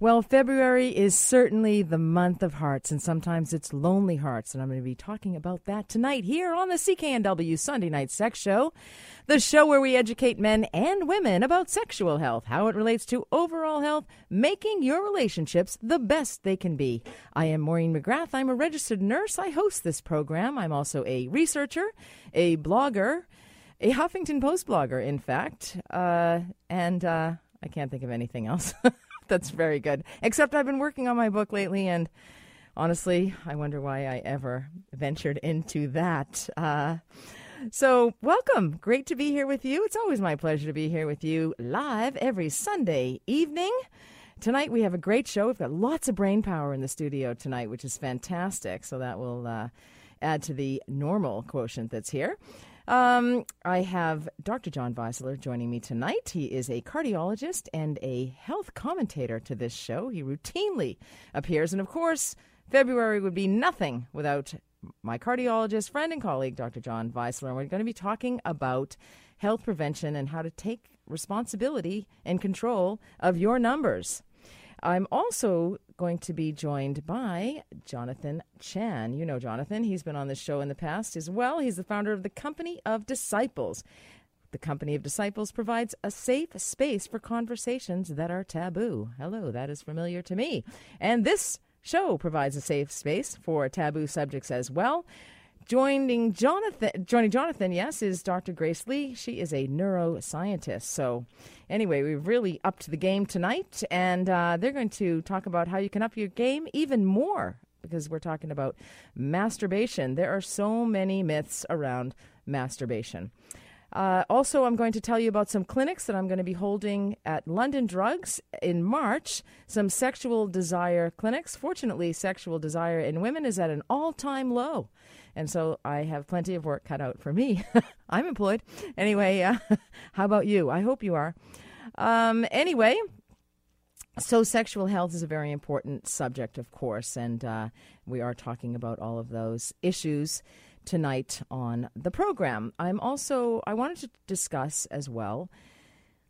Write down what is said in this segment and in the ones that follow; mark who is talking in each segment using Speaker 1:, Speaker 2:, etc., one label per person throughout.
Speaker 1: Well, February is certainly the month of hearts, and sometimes it's lonely hearts. And I'm going to be talking about that tonight here on the CKNW Sunday Night Sex Show, the show where we educate men and women about sexual health, how it relates to overall health, making your relationships the best they can be. I am Maureen McGrath. I'm a registered nurse. I host this program. I'm also a researcher, a blogger, a Huffington Post blogger, in fact, uh, and uh, I can't think of anything else. That's very good. Except I've been working on my book lately, and honestly, I wonder why I ever ventured into that. Uh, so, welcome. Great to be here with you. It's always my pleasure to be here with you live every Sunday evening. Tonight, we have a great show. We've got lots of brain power in the studio tonight, which is fantastic. So, that will uh, add to the normal quotient that's here. Um, I have Dr. John Weisler joining me tonight. He is a cardiologist and a health commentator to this show. He routinely appears, and of course, February would be nothing without my cardiologist, friend, and colleague, Dr. John Weisler. And we're going to be talking about health prevention and how to take responsibility and control of your numbers. I'm also going to be joined by Jonathan Chan. You know Jonathan, he's been on this show in the past as well. He's the founder of the Company of Disciples. The Company of Disciples provides a safe space for conversations that are taboo. Hello, that is familiar to me. And this show provides a safe space for taboo subjects as well. Joining Jonathan, joining Jonathan, yes, is Dr. Grace Lee. She is a neuroscientist. So, anyway, we've really upped the game tonight, and uh, they're going to talk about how you can up your game even more because we're talking about masturbation. There are so many myths around masturbation. Uh, also, I'm going to tell you about some clinics that I'm going to be holding at London Drugs in March. Some sexual desire clinics. Fortunately, sexual desire in women is at an all time low. And so I have plenty of work cut out for me. I'm employed. Anyway, uh, how about you? I hope you are. Um, anyway, so, sexual health is a very important subject, of course, and uh, we are talking about all of those issues tonight on the program. I'm also, I wanted to discuss as well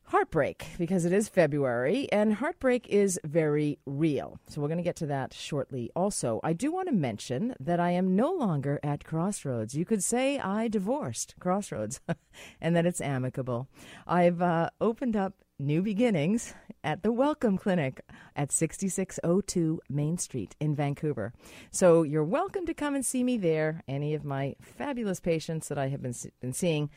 Speaker 1: heartbreak because it is February and heartbreak is very real. So we're going to get to that shortly. Also, I do want to mention that I am no longer at Crossroads. You could say I divorced Crossroads and that it's amicable. I've uh, opened up new beginnings at the Welcome Clinic at 6602 Main Street in Vancouver. So you're welcome to come and see me there. Any of my fabulous patients that I have been, been seeing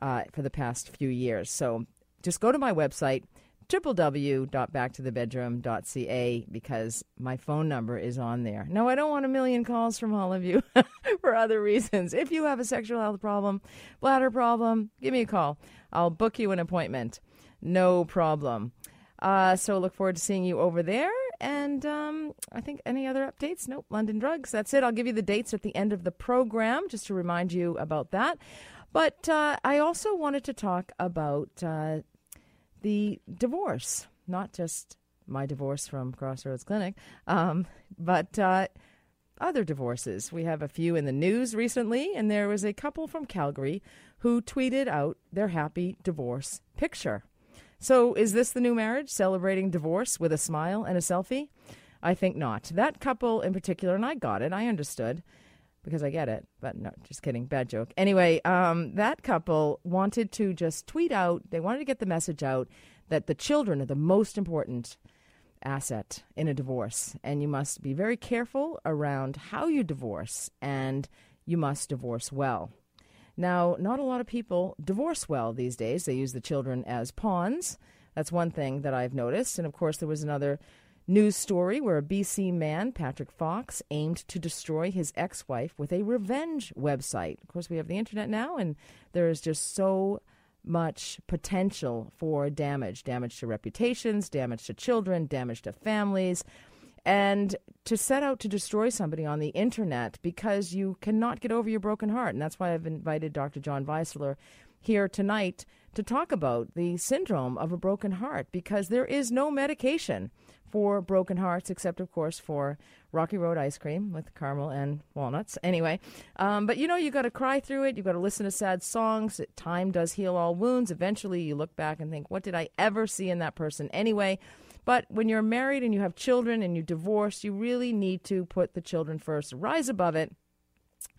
Speaker 1: uh, for the past few years. So just go to my website www.backtothebedroom.ca because my phone number is on there. Now, I don't want a million calls from all of you for other reasons. If you have a sexual health problem, bladder problem, give me a call. I'll book you an appointment. No problem. Uh, so look forward to seeing you over there. And um, I think any other updates? Nope. London Drugs. That's it. I'll give you the dates at the end of the program just to remind you about that. But uh, I also wanted to talk about uh, the divorce, not just my divorce from Crossroads Clinic, um, but uh, other divorces. We have a few in the news recently, and there was a couple from Calgary who tweeted out their happy divorce picture. So, is this the new marriage, celebrating divorce with a smile and a selfie? I think not. That couple in particular, and I got it, I understood because I get it, but no, just kidding, bad joke. Anyway, um, that couple wanted to just tweet out, they wanted to get the message out that the children are the most important asset in a divorce, and you must be very careful around how you divorce, and you must divorce well. Now, not a lot of people divorce well these days. They use the children as pawns. That's one thing that I've noticed. And of course, there was another news story where a BC man, Patrick Fox, aimed to destroy his ex wife with a revenge website. Of course, we have the internet now, and there is just so much potential for damage damage to reputations, damage to children, damage to families and to set out to destroy somebody on the internet because you cannot get over your broken heart. And that's why I've invited Dr. John Weisler here tonight to talk about the syndrome of a broken heart because there is no medication for broken hearts except, of course, for Rocky Road ice cream with caramel and walnuts. Anyway, um, but you know, you got to cry through it. You got to listen to sad songs. Time does heal all wounds. Eventually, you look back and think, what did I ever see in that person anyway? But when you're married and you have children and you divorce, you really need to put the children first, rise above it,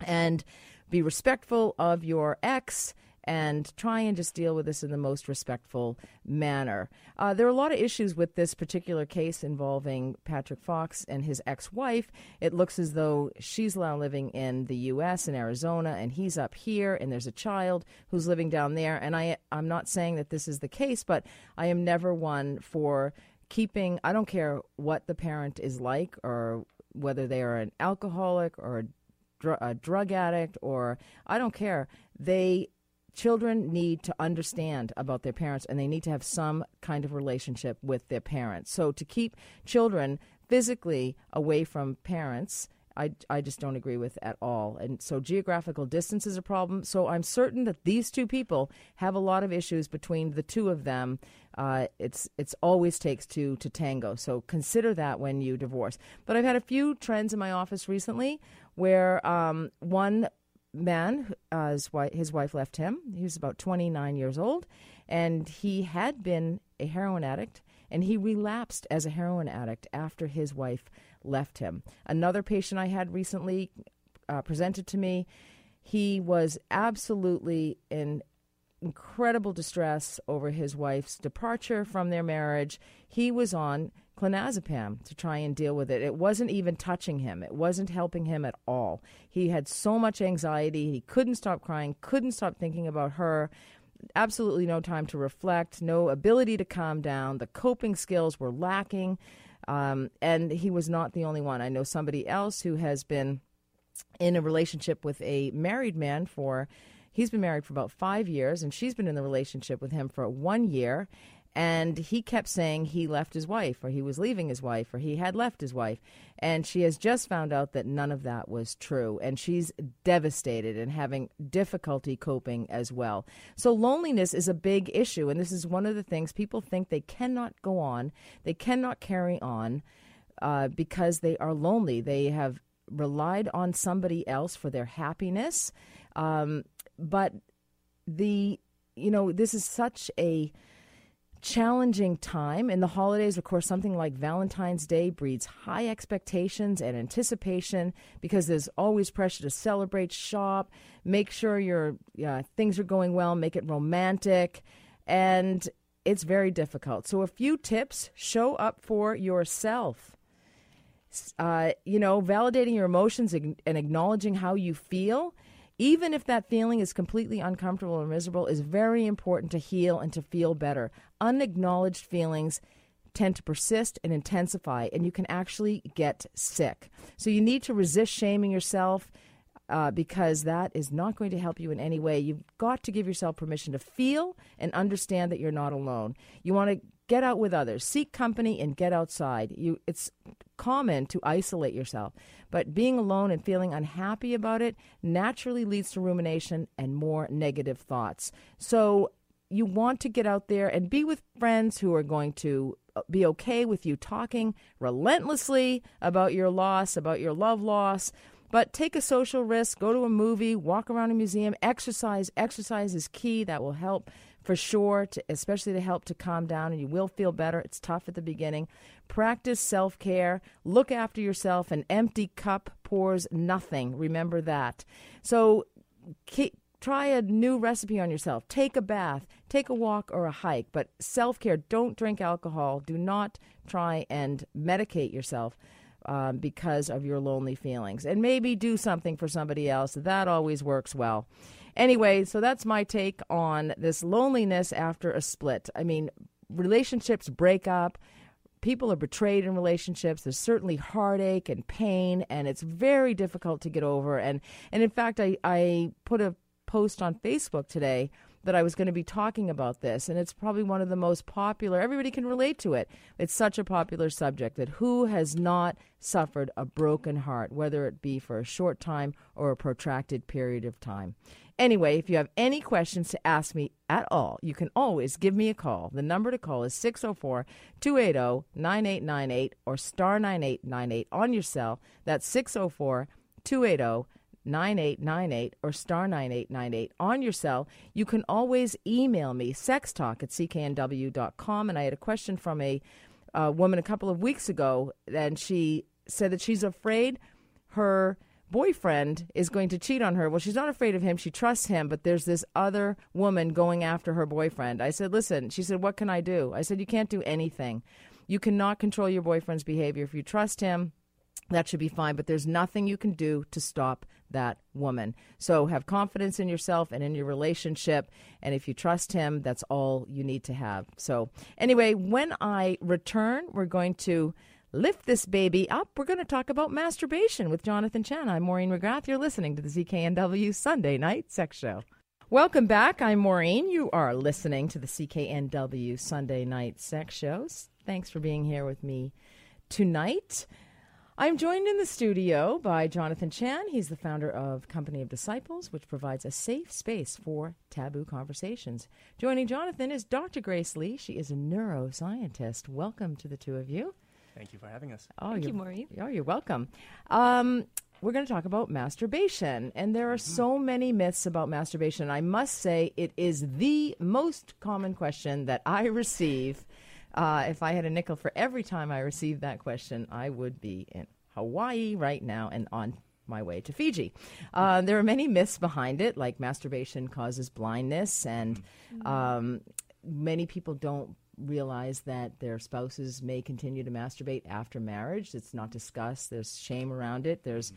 Speaker 1: and be respectful of your ex and try and just deal with this in the most respectful manner. Uh, there are a lot of issues with this particular case involving Patrick Fox and his ex wife. It looks as though she's now living in the U.S., in Arizona, and he's up here, and there's a child who's living down there. And I, I'm not saying that this is the case, but I am never one for keeping, I don't care what the parent is like or whether they are an alcoholic or a, dr- a drug addict or I don't care. They children need to understand about their parents and they need to have some kind of relationship with their parents. So to keep children physically away from parents, I, I just don't agree with at all. And so geographical distance is a problem. So I'm certain that these two people have a lot of issues between the two of them. Uh, it's it's always takes two to tango. So consider that when you divorce. But I've had a few trends in my office recently where um, one man, uh, his, wife, his wife left him. He was about 29 years old, and he had been a heroin addict, and he relapsed as a heroin addict after his wife left him. Another patient I had recently uh, presented to me, he was absolutely in incredible distress over his wife's departure from their marriage. He was on clonazepam to try and deal with it. It wasn't even touching him. It wasn't helping him at all. He had so much anxiety. He couldn't stop crying, couldn't stop thinking about her. Absolutely no time to reflect, no ability to calm down. The coping skills were lacking. Um, and he was not the only one. I know somebody else who has been in a relationship with a married man for he's been married for about five years and she's been in the relationship with him for one year and he kept saying he left his wife, or he was leaving his wife, or he had left his wife. And she has just found out that none of that was true. And she's devastated and having difficulty coping as well. So, loneliness is a big issue. And this is one of the things people think they cannot go on, they cannot carry on uh, because they are lonely. They have relied on somebody else for their happiness. Um, but the, you know, this is such a challenging time. In the holidays, of course, something like Valentine's Day breeds high expectations and anticipation because there's always pressure to celebrate, shop, make sure your uh, things are going well, make it romantic, and it's very difficult. So, a few tips show up for yourself. Uh, you know, validating your emotions and acknowledging how you feel even if that feeling is completely uncomfortable or miserable, is very important to heal and to feel better. Unacknowledged feelings tend to persist and intensify, and you can actually get sick. So you need to resist shaming yourself. Uh, because that is not going to help you in any way. You've got to give yourself permission to feel and understand that you're not alone. You want to get out with others, seek company, and get outside. You, it's common to isolate yourself. But being alone and feeling unhappy about it naturally leads to rumination and more negative thoughts. So you want to get out there and be with friends who are going to uh, be okay with you talking relentlessly about your loss, about your love loss. But take a social risk, go to a movie, walk around a museum, exercise. Exercise is key. That will help for sure, to, especially to help to calm down, and you will feel better. It's tough at the beginning. Practice self care. Look after yourself. An empty cup pours nothing. Remember that. So, keep, try a new recipe on yourself. Take a bath, take a walk or a hike, but self care. Don't drink alcohol. Do not try and medicate yourself. Um, because of your lonely feelings, and maybe do something for somebody else. That always works well. Anyway, so that's my take on this loneliness after a split. I mean, relationships break up. People are betrayed in relationships. There's certainly heartache and pain, and it's very difficult to get over. And, and in fact, I, I put a post on Facebook today that I was going to be talking about this, and it's probably one of the most popular. Everybody can relate to it. It's such a popular subject that who has not suffered a broken heart, whether it be for a short time or a protracted period of time. Anyway, if you have any questions to ask me at all, you can always give me a call. The number to call is 604 280 9898 or star 9898 on your cell. That's 604 280 9898 or star 9898 on your cell. You can always email me, sextalk at cknw.com. And I had a question from a a woman a couple of weeks ago, and she said that she's afraid her boyfriend is going to cheat on her. Well, she's not afraid of him. She trusts him, but there's this other woman going after her boyfriend. I said, Listen, she said, What can I do? I said, You can't do anything. You cannot control your boyfriend's behavior. If you trust him, that should be fine, but there's nothing you can do to stop that woman. So have confidence in yourself and in your relationship. And if you trust him, that's all you need to have. So, anyway, when I return, we're going to lift this baby up. We're going to talk about masturbation with Jonathan Chan. I'm Maureen McGrath. You're listening to the CKNW Sunday Night Sex Show. Welcome back. I'm Maureen. You are listening to the CKNW Sunday Night Sex Shows. Thanks for being here with me tonight. I'm joined in the studio by Jonathan Chan. He's the founder of Company of Disciples, which provides a safe space for taboo conversations. Joining Jonathan is Dr. Grace Lee. She is a neuroscientist. Welcome to the two of you.
Speaker 2: Thank you for having us.
Speaker 1: Oh,
Speaker 3: Thank you, Maureen.
Speaker 1: Oh, you're welcome. Um, we're going to talk about masturbation. And there are
Speaker 2: Mm-hmm.
Speaker 1: so many myths about masturbation. I must say, it is the most common question that I receive. Uh, if I had a nickel for every time I received that question, I would be in Hawaii right now and on my way to Fiji. Uh, there are many myths behind it, like masturbation causes blindness, and um, many people don't realize that their spouses may continue to masturbate after marriage. It's not discussed. There's shame around it. There's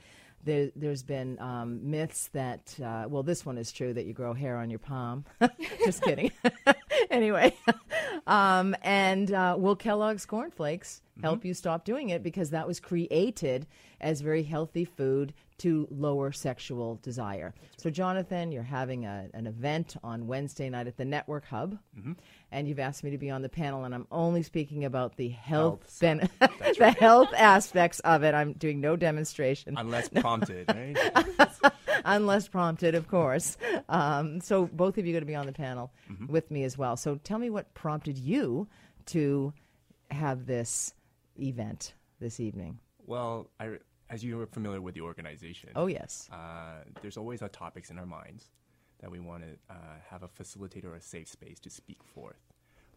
Speaker 1: there, there's been um, myths that uh, well, this one is true that you grow hair on your palm. Just kidding. anyway, um, and uh, will Kellogg's Corn Flakes help you stop doing it because that was created as very healthy food to lower sexual desire. So, Jonathan, you're having a, an event on Wednesday night at the Network Hub, and you've asked me to be on the panel, and I'm only speaking about the health,
Speaker 2: Health
Speaker 1: ben- the health aspects of it. I'm doing no demonstration
Speaker 2: Unless prompted, right?
Speaker 1: unless prompted, of course. Um, so both of you are going to be on the panel with me as well. So tell me what prompted you to have this event this evening.
Speaker 2: well, I, as you are familiar with the organization,
Speaker 1: Oh yes,
Speaker 2: uh, there's always our topics in our minds that we want to uh, have a facilitator or a safe space to speak forth.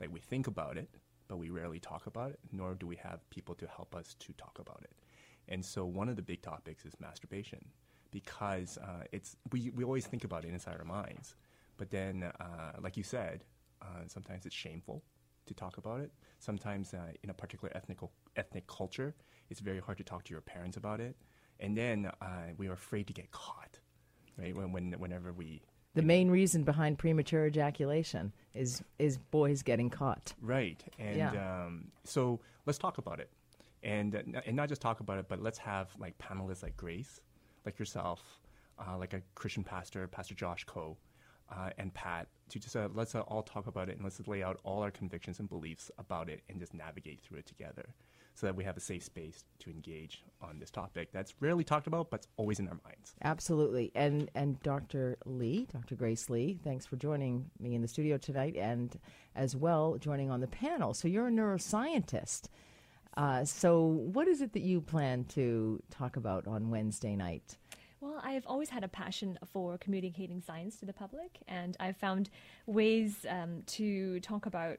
Speaker 2: Like we think about it, but we rarely talk about it, nor do we have people to help us to talk about it. And so one of the big topics is masturbation, because uh, it's we, we always think about it inside our minds, but then, uh, like you said, uh, sometimes it's shameful to talk about it. Sometimes uh, in a particular ethnic ethnic culture, it's very hard to talk to your parents about it, and then uh, we are afraid to get caught, right? When, when whenever we
Speaker 1: the main reason behind premature ejaculation is is boys getting caught.
Speaker 2: Right, and
Speaker 1: Yeah.
Speaker 2: um, so let's talk about it, and uh, and not just talk about it, but let's have like panelists like Grace, like yourself, uh, like a Christian pastor, Pastor Josh Coe, uh, and Pat, to just uh, let's uh, all talk about it and let's lay out all our convictions and beliefs about it and just navigate through it together, so that we have a safe space to engage on this topic that's rarely talked about, but it's always in our minds.
Speaker 1: Absolutely. And and Dr. Lee, Dr. Grace Lee, thanks for joining me in the studio tonight and as well joining on the panel. So you're a neuroscientist. Uh, so what is it that you plan to talk about on Wednesday night?
Speaker 3: Well, I've always had a passion for communicating science to the public, and I've found ways um, to talk about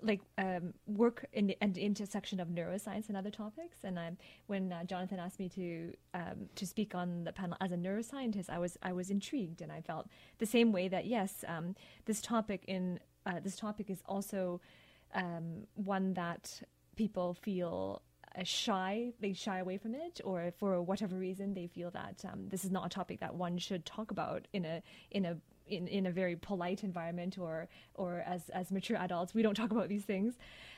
Speaker 3: like um, work in the, the intersection of neuroscience and other topics. And um, when uh, Jonathan asked me to um, to speak on the panel as a neuroscientist, I was I was intrigued, and I felt the same way that yes, um, this topic in uh, this topic is also um, one that people feel uh, shy, they shy away from it, or for whatever reason they feel that um, this is not a topic that one should talk about in a in a in, in a very polite environment or or as as mature adults we don't talk about these things.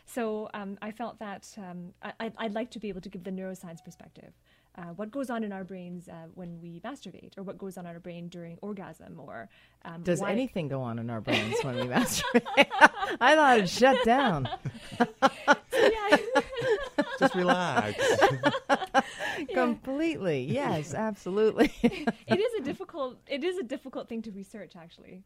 Speaker 3: So um, I felt that um, I, I'd- like to be able to give the neuroscience perspective. Uh, what goes on in our brains uh, when we masturbate, or what goes on in our brain during orgasm, or um,
Speaker 1: Does
Speaker 3: why-
Speaker 1: anything go on in our brains when we masturbate? I thought it shut down.
Speaker 3: yeah.
Speaker 2: Just relax.
Speaker 1: Completely. Yes, absolutely.
Speaker 3: it is a difficult it is a difficult thing to research actually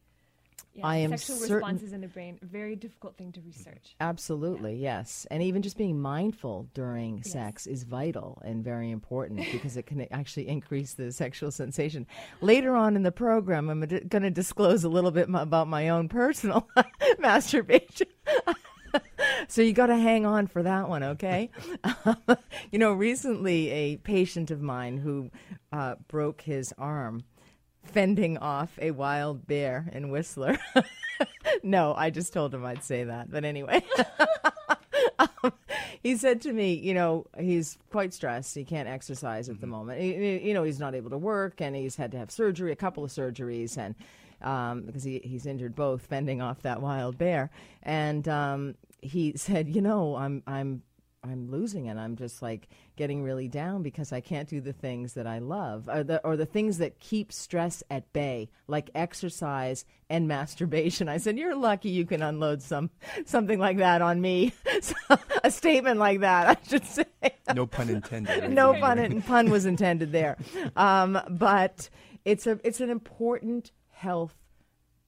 Speaker 3: yeah,
Speaker 1: I am
Speaker 3: sexual
Speaker 1: certain-
Speaker 3: responses in the brain very difficult thing to research
Speaker 1: Absolutely, yes. And even just being mindful during sex is vital and very important because it can actually increase the sexual sensation. Later on in the program, I'm going to disclose a little bit m- about my own personal masturbation. so you got to hang on for that one, okay? you know, recently a patient of mine who uh, broke his arm fending off a wild bear in Whistler. no, I just told him I'd say that. But anyway. um, he said to me, you know, he's quite stressed. He can't exercise at the moment. He, you know, he's not able to work, and he's had to have surgery, a couple of surgeries, and um, because he, he's injured both fending off that wild bear. And um, he said, you know, I'm I'm I'm losing it. I'm just like getting really down because I can't do the things that I love, or the or the things that keep stress at bay, like exercise and masturbation. I said, "You're lucky you can unload some something like that on me." a statement like that, I should say.
Speaker 2: No pun intended. right?
Speaker 1: no pun pun was intended there, um, but it's a it's an important health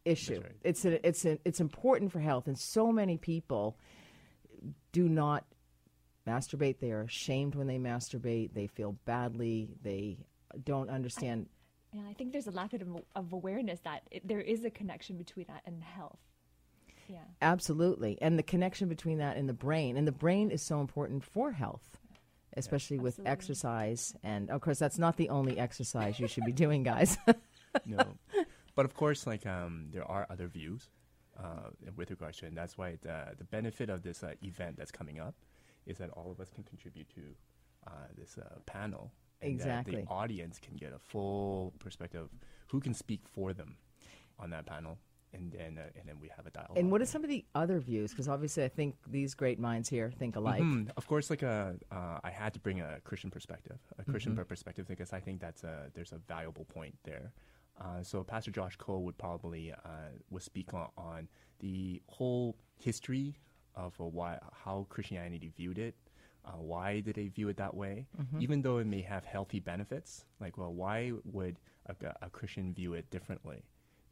Speaker 1: issue.
Speaker 2: right.
Speaker 1: It's a, it's a, it's important for health, and so many people do not masturbate. They are ashamed when they masturbate. They feel badly. They don't understand.
Speaker 3: Yeah, I think there's a lack of, of awareness that it, there is a connection between that and health. Yeah.
Speaker 1: Absolutely, and the connection between that and the brain, and the brain is so important for health. Especially with exercise, and of course, that's not the only exercise you should be doing, guys.
Speaker 2: no. But of course, like um, there are other views uh, with regards to it. And that's why the, the benefit of this uh, event that's coming up is that all of us can contribute to uh, this uh, panel. And that
Speaker 1: Exactly.
Speaker 2: the audience can get a full perspective of who can speak for them on that panel. And then, uh, and then we have a dialogue.
Speaker 1: And what are some of the other views? Because obviously, I think these great minds here think alike.
Speaker 2: Mhm. Of course, like uh, I had to bring a Christian perspective, a Christian
Speaker 1: Mm-hmm.
Speaker 2: perspective, because I think that's a there's a valuable point there. Uh, so Pastor Josh Cole would probably uh, would speak on, on the whole history of uh, why how Christianity viewed it. Uh, why did they view it that way?
Speaker 1: Mm-hmm.
Speaker 2: Even though it may have healthy benefits, like well, why would a, a Christian view it differently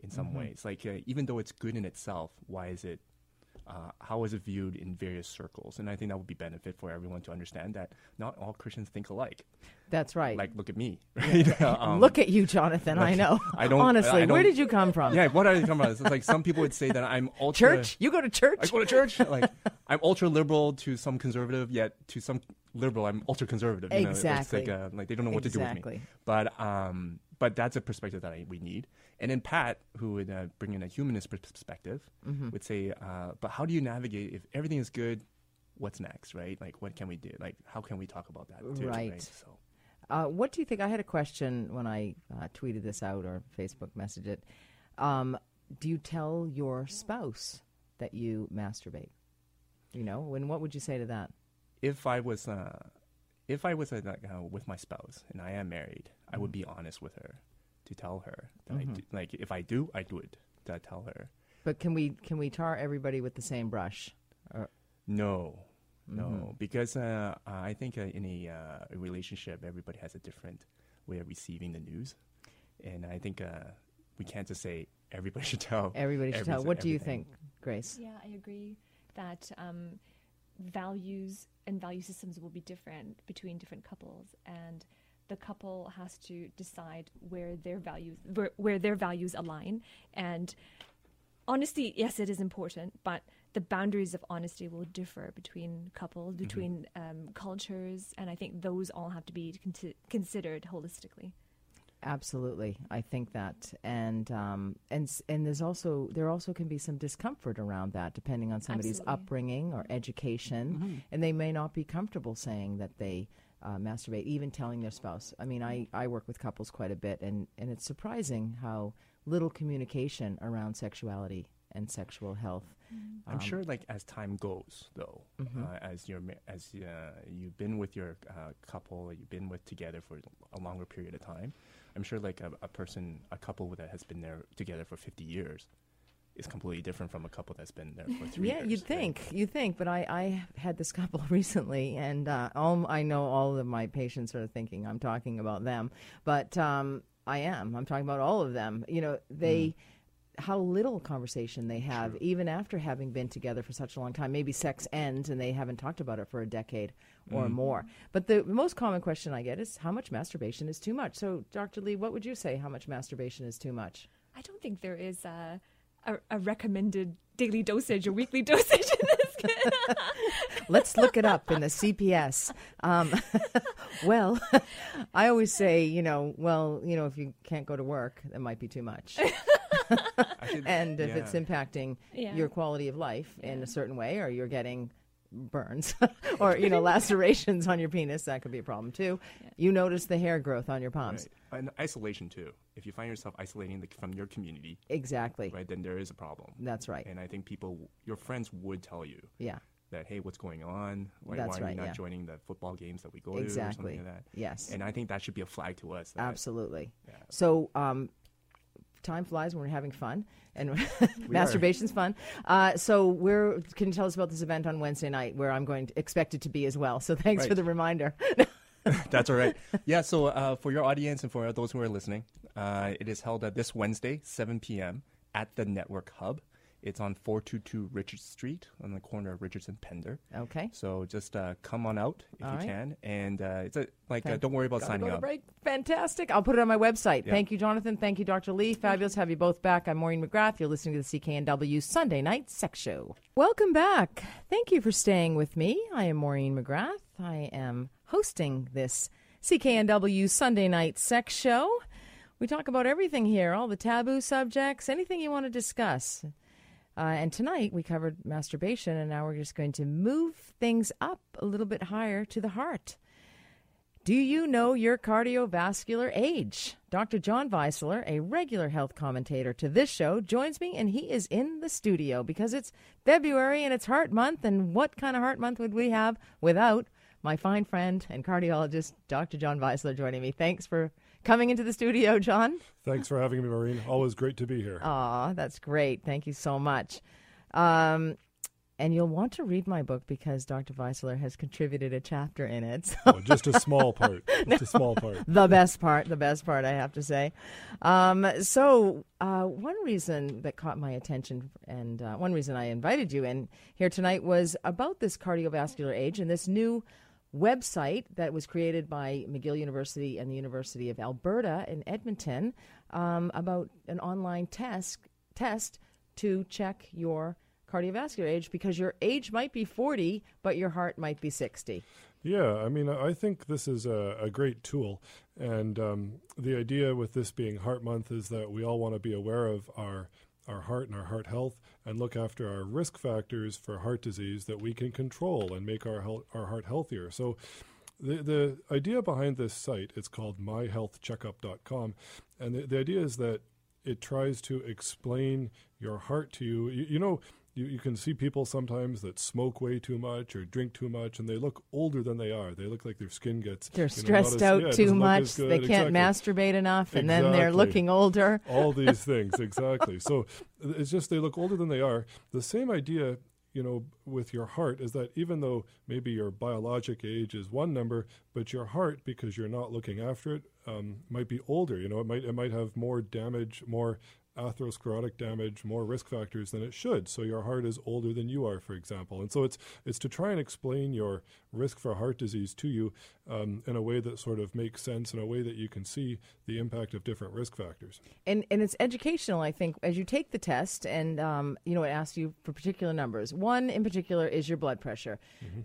Speaker 2: in some
Speaker 1: Mm-hmm.
Speaker 2: ways? Like uh, even though it's good in itself, why is it uh, how is it viewed in various circles? And I think that would be benefit for everyone to understand that not all Christians think alike.
Speaker 1: That's right.
Speaker 2: Like, look at me. Right? Um,
Speaker 1: Look at you, Jonathan. I know.
Speaker 2: I don't-
Speaker 1: Honestly,
Speaker 2: I
Speaker 1: where
Speaker 2: don't-
Speaker 1: did you come from?
Speaker 2: yeah, what are you talking about? It's like some people would say that I'm ultra
Speaker 1: Church? You go to church?
Speaker 2: I go to church. Like I'm ultra liberal to some conservative, yet to some liberal, I'm ultra conservative. You Know?
Speaker 1: Exactly.
Speaker 2: It's like, uh, like they don't know what to do with
Speaker 1: Exactly.
Speaker 2: me. But um, but that's a perspective that I, we need. And then Pat, who would uh, bring in a humanist perspective,
Speaker 1: Mm-hmm.
Speaker 2: would say, uh, but how do you navigate if everything is good? What's next, right? Like, what can we do? Like, how can we talk about that? Too,
Speaker 1: Right.
Speaker 2: So,
Speaker 1: Uh, what do you think? I had a question when I uh, tweeted this out or Facebook messaged it. Um, do you tell your spouse that you masturbate? You know, and what would you say to that?
Speaker 2: if I was, uh, if I was like, uh, with my spouse and I am married, I would be honest with her to tell her that I do, like if I do, I would it. To tell her,
Speaker 1: But can we can we tar everybody with the same brush? Or,
Speaker 2: No, no,
Speaker 1: Mm-hmm.
Speaker 2: because uh, I think uh, in a, uh, a relationship, everybody has a different way of receiving the news, and I think uh, we can't just say everybody should tell.
Speaker 1: everybody should tell.
Speaker 2: everything-
Speaker 1: What do you
Speaker 2: everything.
Speaker 1: think, Grace?
Speaker 3: Yeah, I agree that um, values and value systems will be different between different couples, and the couple has to decide where their values where, where their values align. And honesty, yes, it is important, but the boundaries of honesty will differ between couples, between um, cultures, and I think those all have to be con- considered holistically.
Speaker 1: Absolutely, I think that, and um, and and there's also there also can be some discomfort around that, depending on somebody's
Speaker 3: Absolutely.
Speaker 1: upbringing or education, and they may not be comfortable saying that they uh, masturbate, even telling their spouse. I mean, I I work with couples quite a bit, and and it's surprising how little communication around sexuality and sexual health.
Speaker 2: I'm sure, like as time goes, though, uh, as you're as uh, you've been with your uh, couple, you've been with together for a longer period of time. I'm sure, like a, a person, a couple that has been there together for 50 years, is completely different from a couple that's been there for three
Speaker 1: Yeah,
Speaker 2: years.
Speaker 1: Yeah, you'd
Speaker 2: right?
Speaker 1: think, you'd think, but I, I had this couple recently, and uh, all, I know all of my patients are thinking I'm talking about them, but um, I am. I'm talking about all of them. You know, they. How little conversation they have, even after having been together for such a long time. Maybe sex ends and they haven't talked about it for a decade or more. But the most common question I get is how much masturbation is too much? So, Dr. Lee, what would you say? How much masturbation is too much?
Speaker 3: I don't think there is a, a, a recommended daily dosage or weekly dosage in this
Speaker 1: Let's look it up in the CPS. Um, well, I always say, you know, well, you know, if you can't go to work, that might be too much.
Speaker 2: Actually,
Speaker 1: and if it's impacting
Speaker 3: Yeah.
Speaker 1: your quality of life in a certain way, or you're getting burns or you know lacerations on your penis, that could be a problem too. You notice the hair growth on your palms.
Speaker 2: Right. And isolation too. If you find yourself isolating the, from your community,
Speaker 1: Exactly.
Speaker 2: right, then there is a problem.
Speaker 1: That's right.
Speaker 2: And I think people, your friends would tell you
Speaker 1: Yeah.
Speaker 2: that, hey, what's going on? Why,
Speaker 1: That's
Speaker 2: why are
Speaker 1: right,
Speaker 2: you not
Speaker 1: yeah.
Speaker 2: joining the football games that we go to or
Speaker 1: Exactly.
Speaker 2: something like that?
Speaker 1: Yes.
Speaker 2: And I think that should be a flag to us. That,
Speaker 1: Absolutely.
Speaker 2: Yeah.
Speaker 1: So, um, time flies when we're having fun, and
Speaker 2: are.
Speaker 1: masturbation's fun. Uh, so, we're can you tell us about this event on Wednesday night, where I'm going to expect it to be as well. So, thanks for the reminder.
Speaker 2: That's all right. Yeah, so uh, for your audience and for those who are listening, uh, it is held uh, this Wednesday, 7 p.m. at the Network Hub. It's on 422 Richard Street on the corner of Richards and Pender.
Speaker 1: okay.
Speaker 2: So just uh, come on out if
Speaker 1: All
Speaker 2: you
Speaker 1: right.
Speaker 2: can. And uh, it's a, like, uh, don't worry about
Speaker 1: Gotta
Speaker 2: signing
Speaker 1: go
Speaker 2: up.
Speaker 1: break. Fantastic. I'll put it on my website.
Speaker 2: Yeah.
Speaker 1: Thank you, Jonathan. Thank you, Dr. Lee. Fabulous to have you both back. I'm Maureen McGrath. You're listening to the CKNW Sunday Night Sex Show. Welcome back. Thank you for staying with me. I am Maureen McGrath. I am hosting this CKNW Sunday Night Sex Show. We talk about everything here, all the taboo subjects, anything you want to discuss. Uh, and tonight we covered masturbation, and now we're just going to move things up a little bit higher to the heart. Do you know your cardiovascular age? Dr. John Weisler, a regular health commentator to this show, joins me, and he is in the studio because it's February and it's Heart Month. And what kind of Heart Month would we have without my fine friend and cardiologist, Dr. John Weisler, joining me? Thanks for coming into the studio, John.
Speaker 4: Thanks for having me, Maureen. Always great to be here.
Speaker 1: Aw, that's great. Thank you so much. Um, and you'll want to read my book because Dr. Weisler has contributed a chapter in it. So
Speaker 4: Oh, just a small part. Just a small part.
Speaker 1: the best part, the best part, I have to say. Um, so, uh, one reason that caught my attention and uh, one reason I invited you in here tonight was about this cardiovascular age and this new website that was created by McGill University and the University of Alberta in Edmonton um, about an online test test to check your cardiovascular age because your age might be 40 but your heart might be 60
Speaker 4: Yeah, I mean, I think this is a, a great tool. And um, the idea with this being Heart Month is that we all want to be aware of our our heart and our heart health and look after our risk factors for heart disease that we can control and make our health, our heart healthier. So the the idea behind this site it's called myhealthcheckup.com and the, the idea is that it tries to explain your heart to you. You, you know, you, you can see people sometimes that smoke way too much or drink too much, and they look older than they are. They look like their skin gets
Speaker 1: They're
Speaker 4: you know,
Speaker 1: stressed
Speaker 4: as-
Speaker 1: out
Speaker 4: yeah,
Speaker 1: too much. They can't
Speaker 4: Exactly.
Speaker 1: masturbate enough, and then they're looking older.
Speaker 4: All these things, exactly. So it's just they look older than they are. The same idea, you know, with your heart is that even though maybe your biologic age is one number, but your heart, because you're not looking after it, um, might be older. You know, it might it might have more damage, more atherosclerotic damage, more risk factors than it should. So your heart is older than you are, for example. And so it's it's to try and explain your risk for heart disease to you um, in a way that sort of makes sense, in a way that you can see the impact of different risk factors.
Speaker 1: And and it's educational, I think, as you take the test, and um, you know, it asks you for particular numbers. One in particular is your blood pressure.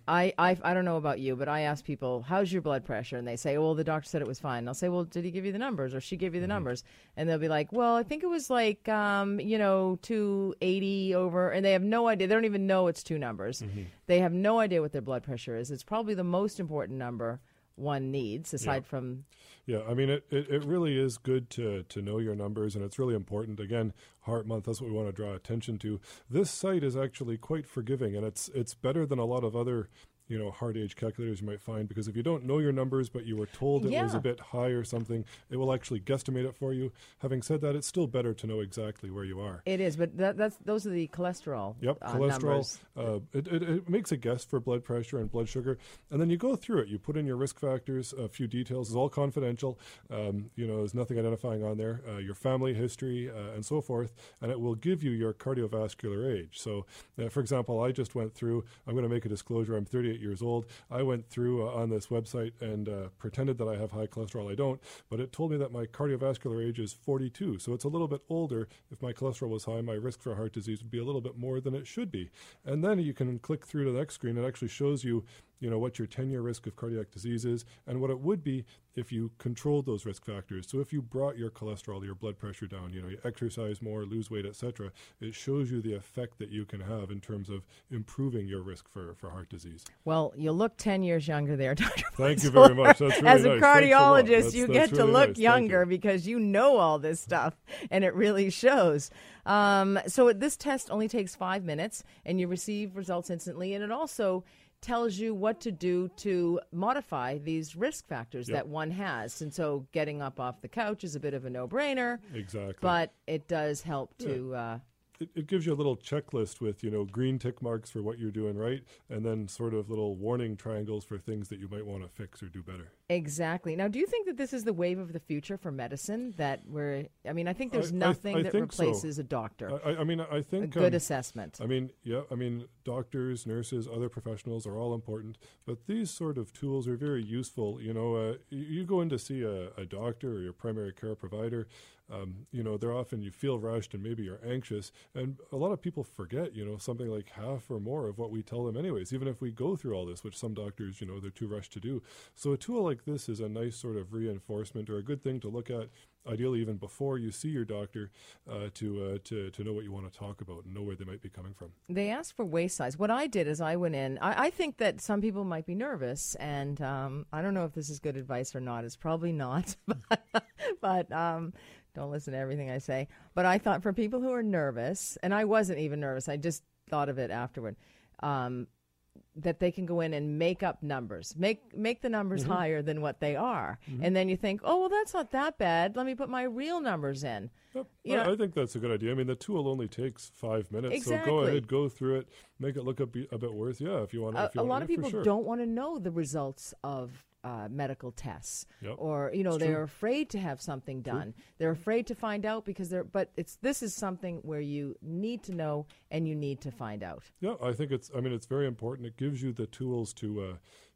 Speaker 1: I, I I don't know about you, but I ask people, "How's your blood pressure?" And they say, "Well, the doctor said it was fine." And I'll say, "Well, did he give you the numbers, or she give you the numbers?" And they'll be like, "Well, I think it was like um, you know, two eighty over," and they have no idea. They don't even know it's two numbers. They have no idea what their blood pressure is. It's probably the most important number one needs, aside from
Speaker 4: Yeah, I mean, it, it, it really is good to, to know your numbers, and it's really important. Again, Heart Month, that's what we want to draw attention to. This site is actually quite forgiving, and it's it's better than a lot of other you know heart age calculators you might find because if you don't know your numbers but you were told it was a bit high or something it will actually guesstimate it for you having said that it's still better to know exactly where you are
Speaker 1: it is. But that, that's those are the cholesterol.
Speaker 4: Yep,
Speaker 1: uh,
Speaker 4: cholesterol. Uh, it, it, it makes a guess for blood pressure and blood sugar, and then you go through it. You put in your risk factors, a few details. It's all confidential. Um, you know, there's nothing identifying on there. Uh, your family history uh, and so forth, and it will give you your cardiovascular age. So, uh, for example, I just went through. I'm going to make a disclosure. I'm 38 38 years old. I went through uh, on this website and uh, pretended that I have high cholesterol. I don't, but it told me that my cardiovascular age is 42. So it's a little bit older. If my cholesterol was high, my risk for heart disease would be a little bit more than it should be. And then you can click through to the next screen. It actually shows you you know what your 10 year risk of cardiac disease is and what it would be if you controlled those risk factors so if you brought your cholesterol your blood pressure down you know you exercise more lose weight etc it shows you the effect that you can have in terms of improving your risk for, for heart disease
Speaker 1: Well, you look 10 years younger there, Dr.
Speaker 4: Thank you very much. That's really
Speaker 1: As a
Speaker 4: nice. Thanks a
Speaker 1: cardiologist,
Speaker 4: That's-
Speaker 1: you
Speaker 4: that's
Speaker 1: get to look
Speaker 4: nice. Thank you.
Speaker 1: younger because you know all this stuff, and it really shows. Um, so this test only takes five minutes, and you receive results instantly, and it also tells you what to do to modify these risk factors
Speaker 4: Yep.
Speaker 1: that one has. And so getting up off the couch is a bit of a no-brainer,
Speaker 4: exactly
Speaker 1: but it does help to uh,
Speaker 4: it, it gives you a little checklist with you know green tick marks for what you're doing right and then sort of little warning triangles for things that you might want to fix or do better
Speaker 1: Exactly. Now, do you think that this is the wave of the future for medicine? That we're, I mean, I think there's
Speaker 4: I- I-
Speaker 1: nothing
Speaker 4: I
Speaker 1: that
Speaker 4: think so.
Speaker 1: replaces a doctor,
Speaker 4: I, I- I mean i
Speaker 1: a
Speaker 4: think
Speaker 1: good
Speaker 4: um,
Speaker 1: assessment.
Speaker 4: I mean, yeah, I mean, doctors, nurses, other professionals are all important, but these sort of tools are very useful. You know, uh, you, you go in to see a, a doctor or your primary care provider. Um, you know, they're often you feel rushed and maybe you're anxious, and a lot of people forget. You know, something like half or more of what we tell them, anyways. Even if we go through all this, which some doctors, you know, they're too rushed to do. So a tool like this is a nice sort of reinforcement or a good thing to look at ideally even before you see your doctor uh, to, uh, to to know what you want to talk about and know where they might be coming from.
Speaker 1: They asked for waist size. What I did is I went in. I, I think that some people might be nervous, and um, I don't know if this is good advice or not. It's probably not, but, but um, don't listen to everything I say. But I thought for people who are nervous, and I wasn't even nervous. I just thought of it afterward. Um, that they can go in and make up numbers, make make the numbers
Speaker 4: Mm-hmm.
Speaker 1: higher than what they are, and then you think, oh well, that's not that bad. Let me put my real numbers in.
Speaker 4: Yep.
Speaker 1: You
Speaker 4: I-
Speaker 1: know-
Speaker 4: I think that's a good idea. I mean, the tool only takes five minutes, so go ahead, go through it, make it look a, be- a bit worth. Yeah, if you want.
Speaker 1: a,
Speaker 4: if you
Speaker 1: a
Speaker 4: want,
Speaker 1: lot of people
Speaker 4: sure.
Speaker 1: don't want to know the results of uh, medical tests
Speaker 4: Yep.
Speaker 1: or you know
Speaker 4: It's
Speaker 1: they're
Speaker 4: true.
Speaker 1: afraid to have something done they're afraid to find out because they're but it's this is something where you need to know and you need to find out
Speaker 4: Yeah, I think it's. I mean, it's very important. It gives you the tools to uh,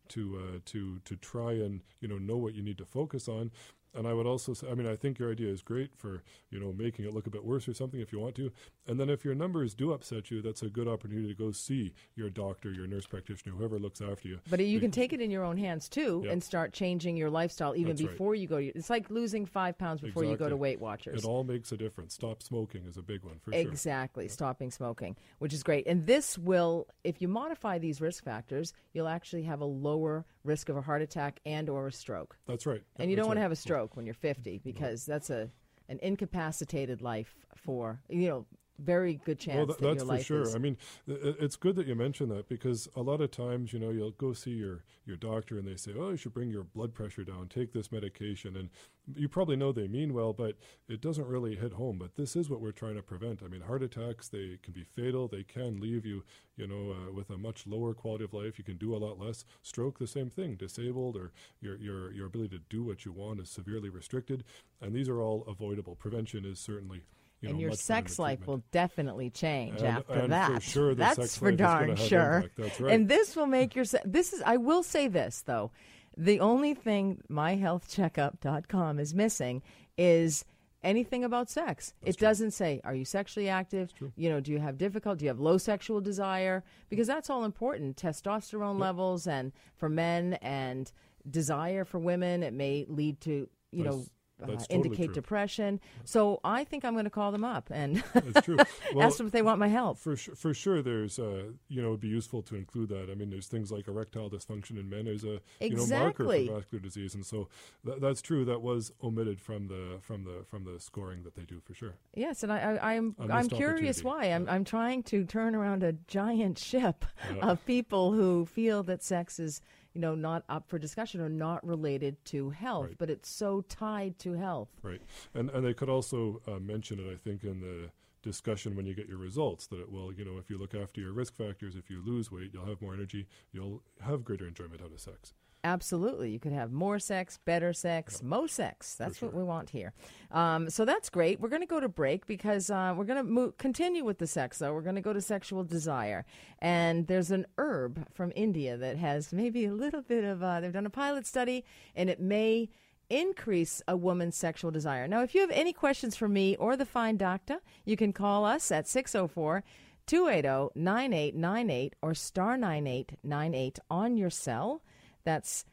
Speaker 4: to uh, to to try and you know know what you need to focus on. And I would also say, I mean, I think your idea is great for you know making it look a bit worse or something if you want to. And then if your numbers do upset you, that's a good opportunity to go see your doctor, your nurse practitioner, whoever looks after you.
Speaker 1: but you can take it in your own hands too
Speaker 4: Yep.
Speaker 1: and start changing your lifestyle even
Speaker 4: That's right.
Speaker 1: before you go to it's like losing five pounds before you go to weight watchers
Speaker 4: It all makes a difference. Stop smoking is a big one for sure.
Speaker 1: Exactly, stopping smoking, which is great. And this will, if you modify these risk factors, you'll actually have a lower risk of a heart attack and or a stroke.
Speaker 4: That's right.
Speaker 1: And you
Speaker 4: That's
Speaker 1: don't want to have a stroke when you're 50 because that's a an incapacitated life for you know very good chance
Speaker 4: Well, th-
Speaker 1: that
Speaker 4: that's for sure.
Speaker 1: is.
Speaker 4: I mean, it's good that you mention that because a lot of times, you know, you'll go see your, your doctor and they say, oh, you should bring your blood pressure down, take this medication. And you probably know they mean well, but it doesn't really hit home. But this is what we're trying to prevent. I mean, heart attacks, they can be fatal. They can leave you, you know, uh, with a much lower quality of life. You can do a lot less. Stroke, the same thing, disabled or your, your, your ability to do what you want is severely restricted. And these are all avoidable. Prevention is certainly. You
Speaker 1: and
Speaker 4: know,
Speaker 1: your sex life
Speaker 4: treatment.
Speaker 1: will definitely change
Speaker 4: And-
Speaker 1: after
Speaker 4: and for
Speaker 1: that.
Speaker 4: sure the
Speaker 1: That's for darn sure.
Speaker 4: That's right.
Speaker 1: And this will make your this is I will say this though. The only thing myhealthcheckup.com is missing is anything about sex. it doesn't say are you sexually active? You know, do you have difficulty? Do you have low sexual desire? Because that's all important. Testosterone levels and for men and desire for women, it may lead to, you know,
Speaker 4: That's-
Speaker 1: uh,
Speaker 4: totally
Speaker 1: indicate
Speaker 4: true.
Speaker 1: depression. So I think I'm going to call them up and
Speaker 4: true. Well,
Speaker 1: ask them if they want my help.
Speaker 4: for sure, for sure, there's uh, you know, it'd be useful to include that. I mean, there's things like erectile dysfunction in men as a you know marker for vascular disease, and so th- that's true. That was omitted from the from the from the scoring that they do for sure.
Speaker 1: Yes, and I, I, I'm
Speaker 4: A
Speaker 1: I'm curious why. I'm I'm trying to turn around a giant ship
Speaker 4: Yeah.
Speaker 1: of people who feel that sex is you know not up for discussion or not related to health,
Speaker 4: Right.
Speaker 1: but it's so tied to health.
Speaker 4: Right, and and they could also uh, mention it. I think in the discussion when you get your results that it will you know if you look after your risk factors if you lose weight you'll have more energy you'll have greater enjoyment out of sex
Speaker 1: Absolutely. You could have more sex, better sex, mo sex. That's what we want here. Um, so that's great. We're going to go to break because uh, we're going to mo- continue with the sex, though. We're going to go to sexual desire. And there's an herb from India that has maybe a little bit of, uh, they've done a pilot study, and it may increase a woman's sexual desire. Now, if you have any questions for me or the fine doctor, you can call us at 604 280 9898 or star 9898 on your cell. That's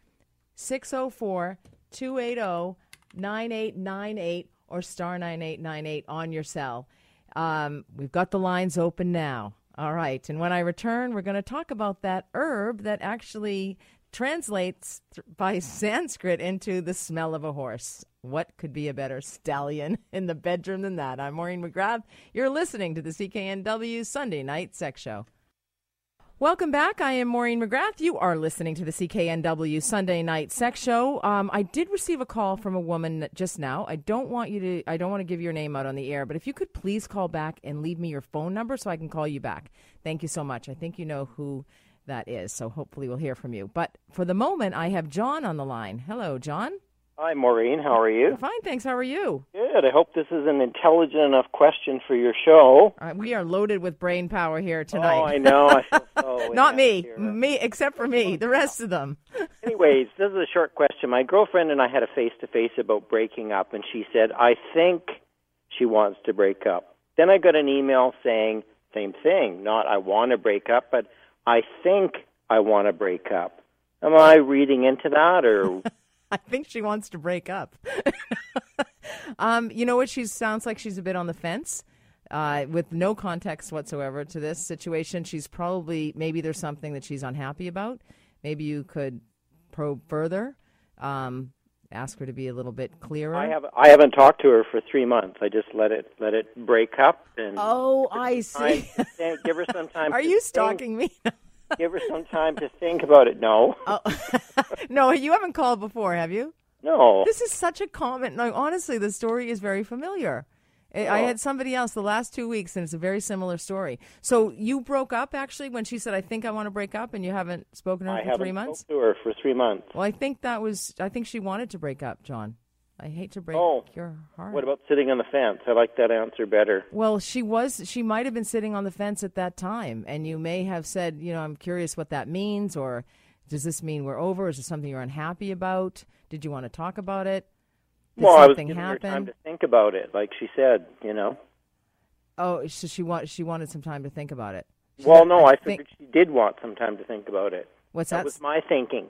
Speaker 1: 604 280 9898 or star 9898 on your cell. Um, we've got the lines open now. All right. And when I return, we're going to talk about that herb that actually translates th- by Sanskrit into the smell of a horse. What could be a better stallion in the bedroom than that? I'm Maureen McGrath. You're listening to the CKNW Sunday Night Sex Show. Welcome back. I am Maureen McGrath. You are listening to the CKNW Sunday Night Sex Show. Um, I did receive a call from a woman just now. I don't want you to. I don't want to give your name out on the air, but if you could please call back and leave me your phone number so I can call you back. Thank you so much. I think you know who that is, so hopefully we'll hear from you. But for the moment, I have John on the line. Hello, John.
Speaker 5: Hi, Maureen. How are you?
Speaker 1: Fine, thanks. How are you?
Speaker 5: Good. I hope this is an intelligent enough question for your show.
Speaker 1: Uh, we are loaded with brain power here tonight.
Speaker 5: Oh, I know. I feel so
Speaker 1: Not me,
Speaker 5: inaccurate.
Speaker 1: me except for me. The rest of them.
Speaker 5: Anyways, this is a short question. My girlfriend and I had a face to face about breaking up, and she said, I think she wants to break up. Then I got an email saying, same thing, not I want to break up, but I think I want to break up. Am I reading into that, or
Speaker 1: I think she wants to break up. um, you know what? She sounds like she's a bit on the fence. Uh, with no context whatsoever to this situation, she's probably maybe there's something that she's unhappy about. Maybe you could probe further, um, ask her to be a little bit clearer.
Speaker 5: I have I haven't talked to her for three months. I just let it let it break up and
Speaker 1: oh, I see.
Speaker 5: give her some time.
Speaker 1: Are you
Speaker 5: think.
Speaker 1: stalking me?
Speaker 5: Give her some time to think about it. No,
Speaker 1: oh. no, you haven't called before, have you?
Speaker 5: no.
Speaker 1: This is such a common. No, honestly, the story is very familiar. I I
Speaker 5: Oh.
Speaker 1: had somebody else the last two weeks, and it's a very similar story. So you broke up actually when she said, "I think I want to break up," and you haven't spoken to her
Speaker 5: I
Speaker 1: for
Speaker 5: haven't
Speaker 1: three months.
Speaker 5: to her for three months.
Speaker 1: Well, I think that was. I think she wanted to break up, John. I hate to break
Speaker 5: Oh,
Speaker 1: your heart.
Speaker 5: What about sitting on the fence? I like that answer better.
Speaker 1: Well, she was. She might have been sitting on the fence at that time, and you may have said, "You know, I'm curious what that means," or "Does this mean we're over? Is it something you're unhappy about? Did you want to talk about it? Did
Speaker 5: well, I was
Speaker 1: something
Speaker 5: giving her time to think about it, like she said. You know.
Speaker 1: Oh, so she want she wanted some time to think about it. She
Speaker 5: Well,
Speaker 1: said,
Speaker 5: no, I
Speaker 1: think.
Speaker 5: figured she did want some time to think about it.
Speaker 1: What's
Speaker 5: That
Speaker 1: that?
Speaker 5: was my thinking.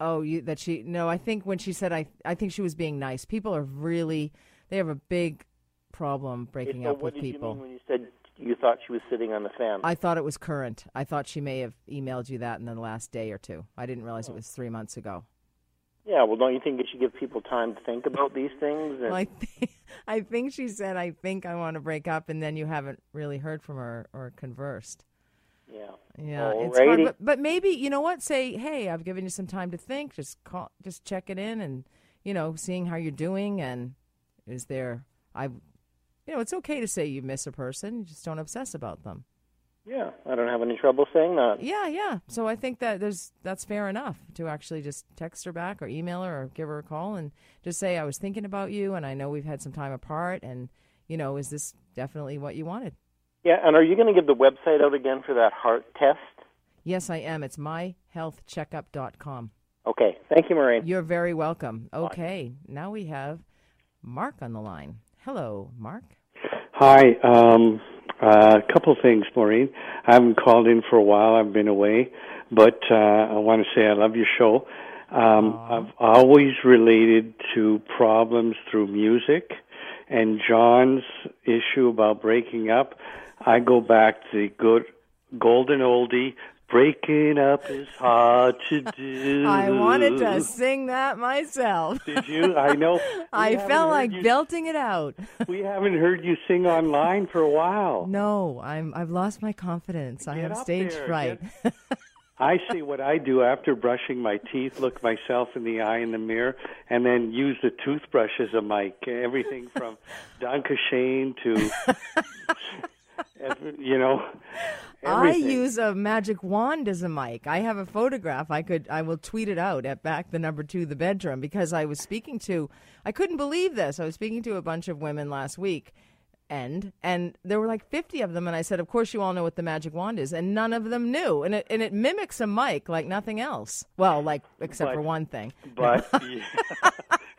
Speaker 1: Oh, you that she no. I think when she said I, I think she was being nice. People are really they have a big problem breaking
Speaker 5: so
Speaker 1: up
Speaker 5: what
Speaker 1: with people.
Speaker 5: when you said you thought she was sitting on the fence?
Speaker 1: I thought it was current. I thought she may have emailed you that in the last day or two. I didn't realize it oh. was three months ago.
Speaker 5: yeah. Well, don't you think you should give people time to think about these things? And
Speaker 1: Well, I think I think she said I think I want to break up, and then you haven't really heard from her or conversed.
Speaker 5: Yeah.
Speaker 1: Yeah, it's hard, but, but maybe you know what? Say, hey, I've given you some time to think. Just call, just check it in, and you know, seeing how you're doing, and is there, I, you know, it's okay to say you miss a person. You just don't obsess about them.
Speaker 5: Yeah. I don't have any trouble saying that.
Speaker 1: Yeah, yeah. So I think that there's that's fair enough to actually just text her back or email her or give her a call and just say I was thinking about you, and I know we've had some time apart, and you know, is this definitely what you wanted?
Speaker 5: Yeah. And are you going to give the website out again for that heart test?
Speaker 1: Yes, I am. It's myhealthcheckup.com.
Speaker 5: Okay. Thank you, Maureen.
Speaker 1: You're very welcome. Okay, now we have Mark on the line. Hello, Mark.
Speaker 6: Hi. Um, a couple things, Maureen. I haven't called in for a while. I've been away, but uh, I want to say I love your show. Um, I've always related to problems through music, and John's issue about breaking up. I go back to the good golden oldie. Breaking up is hard to do.
Speaker 1: I wanted to sing that myself.
Speaker 6: Did you? I know.
Speaker 1: I felt like
Speaker 6: you-
Speaker 1: belting it out.
Speaker 6: We haven't heard you sing online for a while.
Speaker 1: No, I'm I've lost my confidence. I have stage
Speaker 6: there,
Speaker 1: fright.
Speaker 6: I see what I do after brushing my teeth, look myself in the eye in the mirror, and then use the toothbrush as a mic. Everything from Danke Schoen to you know.
Speaker 1: I use a magic wand as a mic. I have a photograph. I could I will tweet it out at back the number two the bedroom because I was speaking to I couldn't believe this. I was speaking to a bunch of women last week and and there were like 50 of them and I said of course you all know what the magic wand is and none of them knew and it and it mimics a mic like nothing else. Well, like except
Speaker 6: But-
Speaker 1: for one thing.
Speaker 6: But yeah,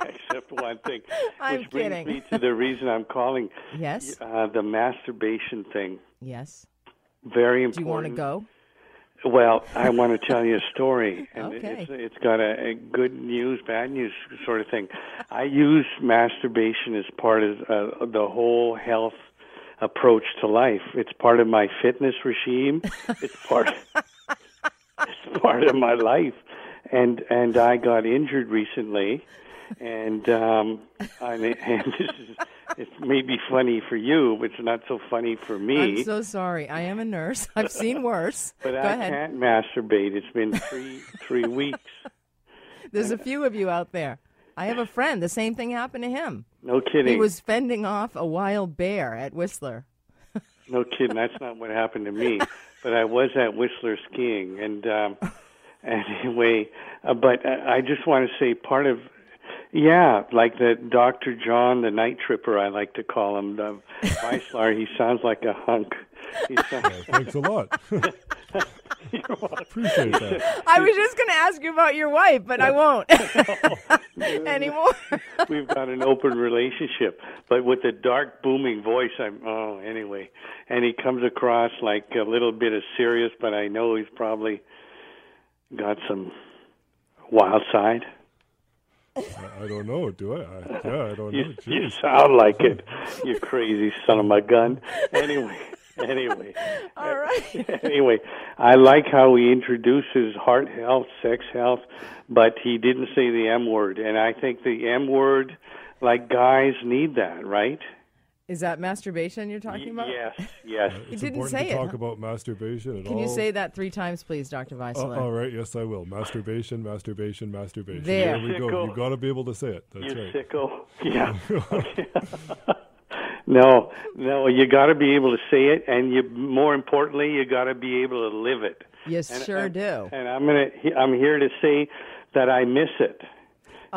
Speaker 6: except one thing,
Speaker 1: I'm
Speaker 6: which brings
Speaker 1: kidding.
Speaker 6: me to the reason I'm calling
Speaker 1: Yes.
Speaker 6: uh, the masturbation thing.
Speaker 1: Yes.
Speaker 6: Very important Do
Speaker 1: you want to go?
Speaker 6: Well, I want to tell you a story, and
Speaker 1: Okay.
Speaker 6: it's it's got a, a good news, bad news sort of thing. I use masturbation as part of uh, the whole health approach to life. It's part of my fitness regime. It's part it's part of my life, and and I got injured recently, and um, I mean, and this is it may be funny for you, but it's not so funny for me.
Speaker 1: I'm so sorry. I am a nurse. I've seen worse.
Speaker 6: But
Speaker 1: Go
Speaker 6: I
Speaker 1: ahead.
Speaker 6: can't masturbate. It's been three three weeks.
Speaker 1: There's a few of you out there. I have a friend. The same thing happened to him.
Speaker 6: No kidding.
Speaker 1: He was fending off a wild bear at Whistler.
Speaker 6: No kidding. That's not what happened to me. But I was at Whistler skiing, and um, anyway. Uh, but uh, I just want to say part of. Yeah, like the Dr. John, the night tripper, I like to call him, the Weisler, he sounds like a hunk. He sounds,
Speaker 4: Thanks a lot. I appreciate that.
Speaker 1: I was just going to ask you about your wife, but I won't anymore.
Speaker 6: we've got an open relationship. But with a dark, booming voice, I'm, oh, anyway. And he comes across like a little bit of serious, but I know he's probably got some wild side.
Speaker 4: I, I don't know. Do I? I yeah, I don't know.
Speaker 6: You, you sound like it, you crazy son of a gun. Anyway, anyway,
Speaker 1: All right.
Speaker 6: anyway, I like how he introduces heart health, sex health, but he didn't say the M word, and I think the M word, like guys, need that, right?
Speaker 1: Is that masturbation you're talking about?
Speaker 6: Yes, yes.
Speaker 4: Uh, it's
Speaker 1: didn't
Speaker 4: important
Speaker 1: say
Speaker 4: to
Speaker 1: it,
Speaker 4: talk
Speaker 1: huh?
Speaker 4: about masturbation at
Speaker 1: Can
Speaker 4: all.
Speaker 1: you say that three times, please, Dr.
Speaker 4: Oh, uh,
Speaker 1: Weisler?
Speaker 4: all right, yes, I will. Masturbation, masturbation, masturbation.
Speaker 1: There.
Speaker 4: we go.
Speaker 6: Sicko.
Speaker 4: You got to be able to say it. That's
Speaker 6: You
Speaker 4: right.
Speaker 6: sicko. Yeah. no, no, you got to be able to say it, and you more importantly, you got to be able to live it.
Speaker 1: you
Speaker 6: And-
Speaker 1: sure
Speaker 6: and-
Speaker 1: do.
Speaker 6: And I'm gonna, I'm here to say that I miss it.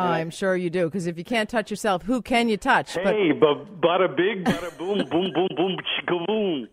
Speaker 1: I'm sure you do, because if you can't touch yourself, who can you touch?
Speaker 6: Hey, but bada big, bada boom, boom, boom, boom, boom.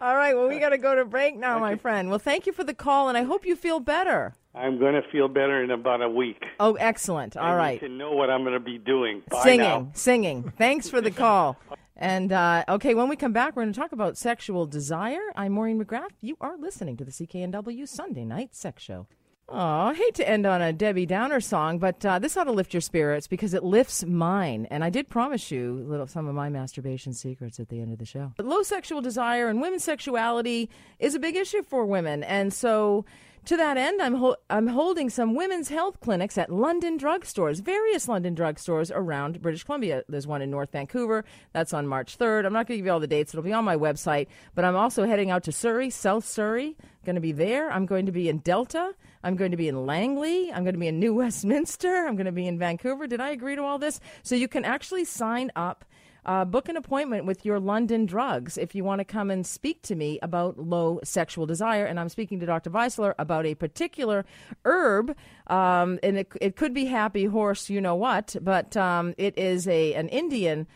Speaker 1: all right, well, we got to go to break now, my friend. Well, thank you for the call, and I hope you feel better.
Speaker 6: I'm gonna feel better in about a week.
Speaker 1: Oh, excellent. All
Speaker 6: I
Speaker 1: right.
Speaker 6: need to know what I'm gonna be doing. Bye
Speaker 1: singing,
Speaker 6: now.
Speaker 1: singing. Thanks for the call. And uh, okay, when we come back, we're going to talk about sexual desire. I'm Maureen McGrath. You are listening to the CKNW Sunday Night Sex Show. Oh, I hate to end on a Debbie Downer song, but uh, this ought to lift your spirits because it lifts mine. And I did promise you little some of my masturbation secrets at the end of the show. But low sexual desire and women's sexuality is a big issue for women, and so to that end, I'm ho- I'm holding some women's health clinics at London drugstores, various London drugstores around British Columbia. There's one in North Vancouver. That's on March 3rd. I'm not going to give you all the dates. It'll be on my website. But I'm also heading out to Surrey, South Surrey. Going to be there. I'm going to be in Delta. I'm going to be in Langley. I'm going to be in New Westminster. I'm going to be in Vancouver. Did I agree to all this? So you can actually sign up uh, book an appointment with your London drugs if you want to come and speak to me about low sexual desire. And I'm speaking to Dr. Weisler about a particular herb, um, and it, it could be happy horse, you know what, but um, it is a an Indian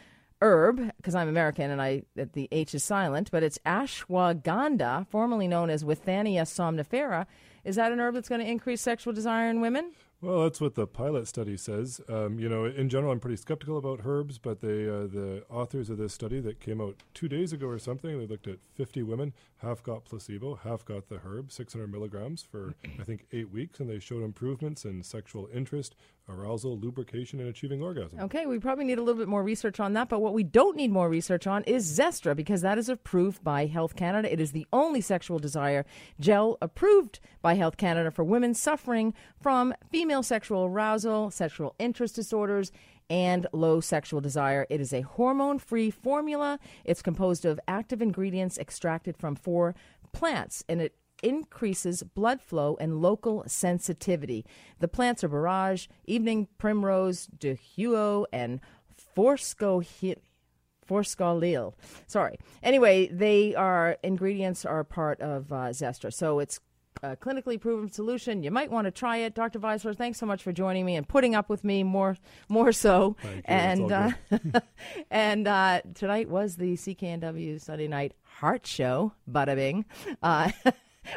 Speaker 1: herb because I'm American and I the H is silent, but it's ashwagandha, formerly known as Withania somnifera. Is that an herb that's going to increase sexual desire in women?
Speaker 4: Well, that's what the pilot study says. Um, you know, in general, I'm pretty skeptical about herbs, but they, uh, the authors of this study that came out two days ago or something, they looked at 50 women, half got placebo, half got the herb, 600 milligrams for I think eight weeks, and they showed improvements in sexual interest, arousal, lubrication, and achieving orgasm.
Speaker 1: Okay, we probably need a little bit more research on that, but what we don't need more research on is Zestra because that is approved by Health Canada. It is the only sexual desire gel approved by Health Canada for women suffering from female sexual arousal, sexual interest disorders, and low sexual desire. It is a hormone free formula. It's composed of active ingredients extracted from four plants, and it increases blood flow and local sensitivity. The plants are borage, evening primrose, dehuo, and forsco forskolil. Sorry. Anyway, they are ingredients are part of uh, Zestra, so it's a clinically proven solution. You might want to try it, Dr. Weisler. Thanks so much for joining me and putting up with me more, more so. And uh, and uh, tonight was the CKNW Sunday Night Heart Show. Bada bing. Uh,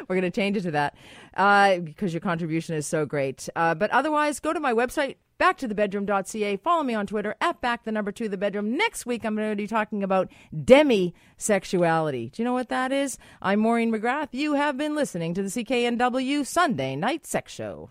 Speaker 1: we're going to change it to that uh, because your contribution is so great. Uh, but otherwise, go to my website, backtothebedroom.ca. Follow me on Twitter at back the number two the bedroom. Next week, I'm going to be talking about demisexuality. Do you know what that is? I'm Maureen McGrath. You have been listening to the CKNW Sunday Night Sex Show.